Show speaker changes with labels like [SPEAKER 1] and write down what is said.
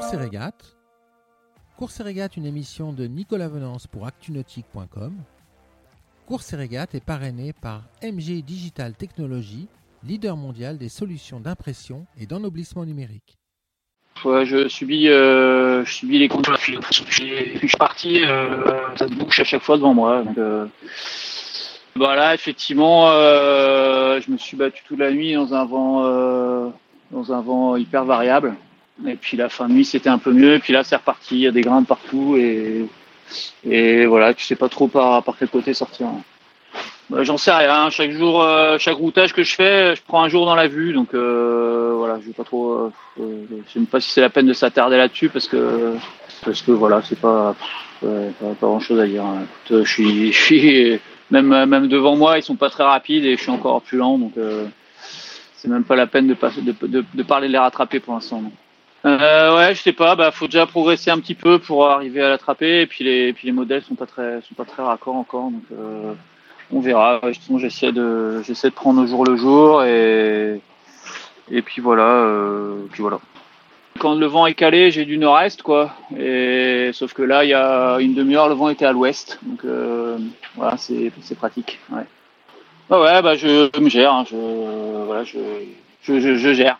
[SPEAKER 1] Course et régate. Course et régate, une émission de Nicolas Venance pour actunautique.com. Course et régate est parrainé par MG Digital Technologies, leader mondial des solutions d'impression et d'ennoblissement numérique.
[SPEAKER 2] Je subis, euh, je subis les contrôles. Je suis parti, euh, ça bouche à chaque fois devant moi. Donc, euh, voilà, effectivement, euh, je me suis battu toute la nuit dans un vent, euh, dans un vent hyper variable. Et puis la fin de nuit, c'était un peu mieux. Et puis là, c'est reparti. Il y a des grains de partout et et voilà, tu sais pas trop par par quel côté sortir. Bah, J'en sais rien. Chaque jour, euh, chaque routage que je fais, je prends un jour dans la vue. Donc euh, voilà, je vais pas trop. euh, euh, je sais même pas si c'est la peine de s'attarder là-dessus parce que parce que voilà, c'est pas pas, pas grand chose à dire. hein. Écoute, euh, je suis, je suis même même devant moi, ils sont pas très rapides et je suis encore plus lent. Donc euh, c'est même pas la peine de, passer, de, de, de parler de les rattraper pour l'instant. Euh, ouais, je sais pas. Bah, faut déjà progresser un petit peu pour arriver à l'attraper. Et puis les, et puis les modèles sont pas très, sont pas très raccords encore. Donc euh, on verra. J'essaie de, j'essaie de prendre au jour le jour et et puis voilà. Euh, puis voilà. Quand le vent est calé, j'ai du nord-est quoi. Et sauf que là, il y a une demi-heure, le vent était à l'ouest. Donc euh, voilà, c'est, c'est pratique. Ouais. Ouais, ouais, bah je, me gère. hein. Je, voilà, je, je, je gère.